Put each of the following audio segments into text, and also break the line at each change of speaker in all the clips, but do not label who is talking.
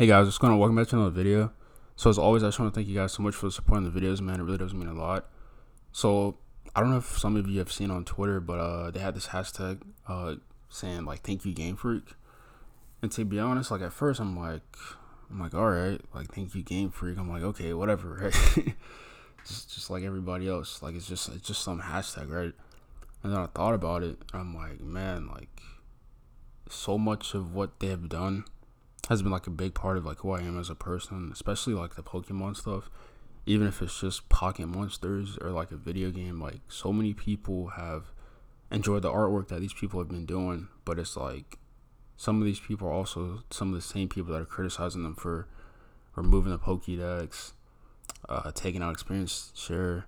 Hey guys, what's going on? Welcome back to another video. So as always, I just want to thank you guys so much for supporting the videos, man. It really does mean a lot. So I don't know if some of you have seen on Twitter, but uh, they had this hashtag uh, saying like "Thank you, Game Freak." And to be honest, like at first, I'm like, I'm like, all right, like "Thank you, Game Freak." I'm like, okay, whatever, right? just just like everybody else, like it's just it's just some hashtag, right? And then I thought about it. I'm like, man, like so much of what they have done has been like a big part of like who I am as a person, especially like the Pokemon stuff. Even if it's just Pocket Monsters or like a video game, like so many people have enjoyed the artwork that these people have been doing, but it's like some of these people are also some of the same people that are criticizing them for removing the Pokédex, uh, taking out experience share,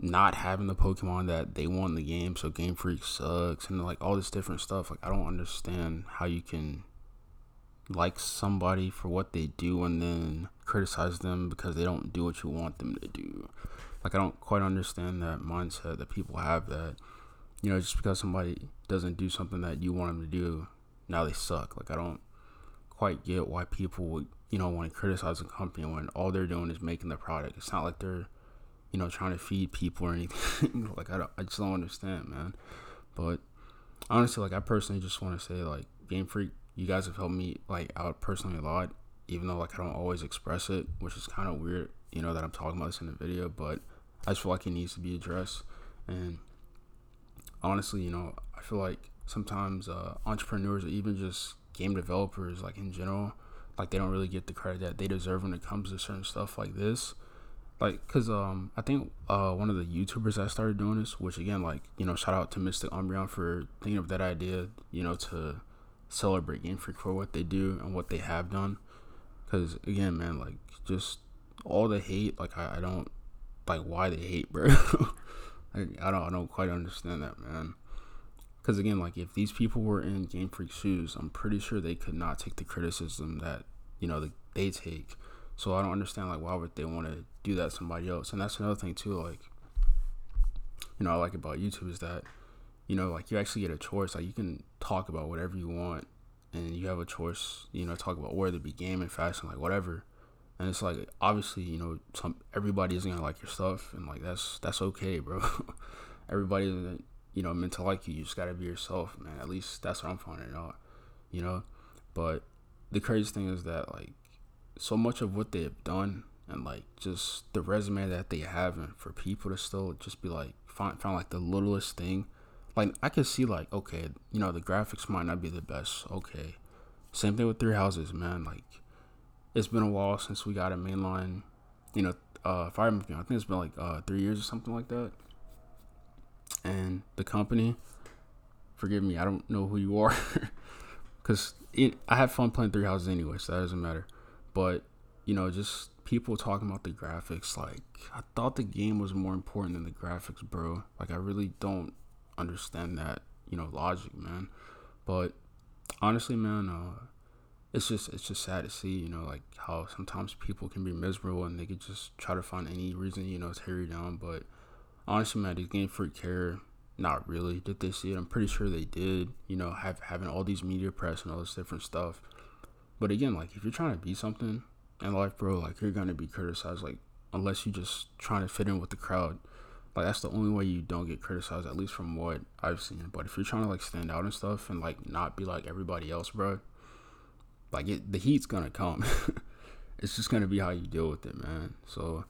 not having the Pokemon that they want in the game, so Game Freak sucks, and like all this different stuff. Like I don't understand how you can like somebody for what they do and then criticize them because they don't do what you want them to do. Like I don't quite understand that mindset that people have that you know just because somebody doesn't do something that you want them to do, now they suck. Like I don't quite get why people would you know want to criticize a company when all they're doing is making the product. It's not like they're you know trying to feed people or anything. like I don't, I just don't understand, man. But honestly, like I personally just want to say like Game Freak you guys have helped me like out personally a lot, even though like I don't always express it, which is kind of weird, you know, that I'm talking about this in the video, but I just feel like it needs to be addressed. And honestly, you know, I feel like sometimes uh, entrepreneurs or even just game developers, like in general, like they don't really get the credit that they deserve when it comes to certain stuff like this. Like, cause um, I think uh, one of the YouTubers that started doing this, which again, like you know, shout out to Mystic Umbreon for thinking of that idea, you know, to celebrate Game Freak for what they do and what they have done. Because again, man, like just all the hate, like I, I don't like why they hate, bro. I don't I don't quite understand that, man. Because again, like if these people were in Game Freak shoes, I'm pretty sure they could not take the criticism that you know the, they take. So I don't understand like why would they want to do that to somebody else? And that's another thing too. Like you know, I like about YouTube is that you know, like you actually get a choice. Like you can talk about whatever you want, and you have a choice. You know, talk about whether it be game and fashion, like whatever. And it's like obviously, you know, some everybody isn't gonna like your stuff, and like that's that's okay, bro. everybody you know meant to like you. You just gotta be yourself, man. At least that's what I'm finding out. You know, but the crazy thing is that like so much of what they have done and like just the resume that they have and for people to still just be like find find like the littlest thing like I could see like okay, you know the graphics might not be the best. Okay, same thing with Three Houses, man. Like it's been a while since we got a mainline. You know, uh, Fire Emblem. I think it's been like uh, three years or something like that. And the company, forgive me, I don't know who you are, because I had fun playing Three Houses anyway, so that doesn't matter. But you know, just people talking about the graphics, like I thought the game was more important than the graphics, bro. Like I really don't understand that you know logic, man. But honestly, man, uh, it's just it's just sad to see, you know, like how sometimes people can be miserable and they could just try to find any reason, you know, to tear you down. But honestly, man, these Game Freak care not really. Did they see it? I'm pretty sure they did. You know, have having all these media press and all this different stuff. But again, like if you're trying to be something in life, bro, like you're gonna be criticized. Like unless you're just trying to fit in with the crowd. Like that's the only way you don't get criticized, at least from what I've seen. But if you're trying to like stand out and stuff and like not be like everybody else, bro, like it, the heat's gonna come. it's just gonna be how you deal with it, man. So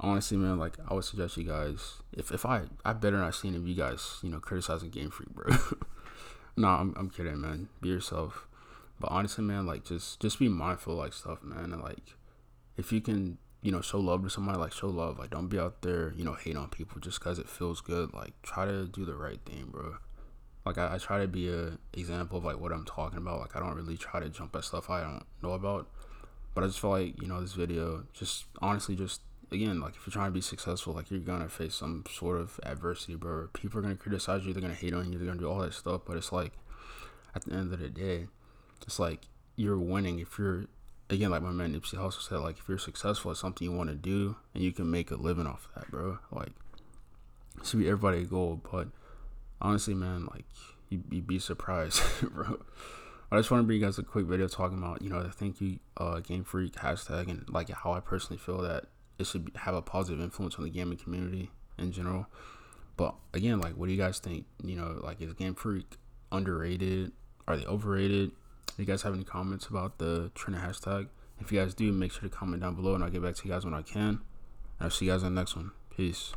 honestly, man, like I would suggest you guys, if if I I better not see any of you guys, you know, criticizing Game Freak, bro. nah, I'm I'm kidding, man. Be yourself. But honestly, man, like just just be mindful like stuff, man, and like if you can you know, show love to somebody, like show love. Like don't be out there, you know, hate on people just because it feels good. Like try to do the right thing, bro. Like I, I try to be a example of like what I'm talking about. Like I don't really try to jump at stuff I don't know about. But I just feel like, you know, this video just honestly just again, like if you're trying to be successful, like you're gonna face some sort of adversity, bro. People are gonna criticize you, they're gonna hate on you, they're gonna do all that stuff. But it's like at the end of the day, it's like you're winning if you're again, like my man Nipsey Hussle said, like if you're successful at something you want to do and you can make a living off that, bro, like it should be everybody goal. But honestly, man, like you would be surprised, bro. I just want to bring you guys a quick video talking about you know the thank you uh, Game Freak hashtag and like how I personally feel that it should have a positive influence on the gaming community in general. But again, like, what do you guys think? You know, like, is Game Freak underrated? Are they overrated? You guys have any comments about the trending hashtag? If you guys do, make sure to comment down below, and I'll get back to you guys when I can. And I'll see you guys on the next one. Peace.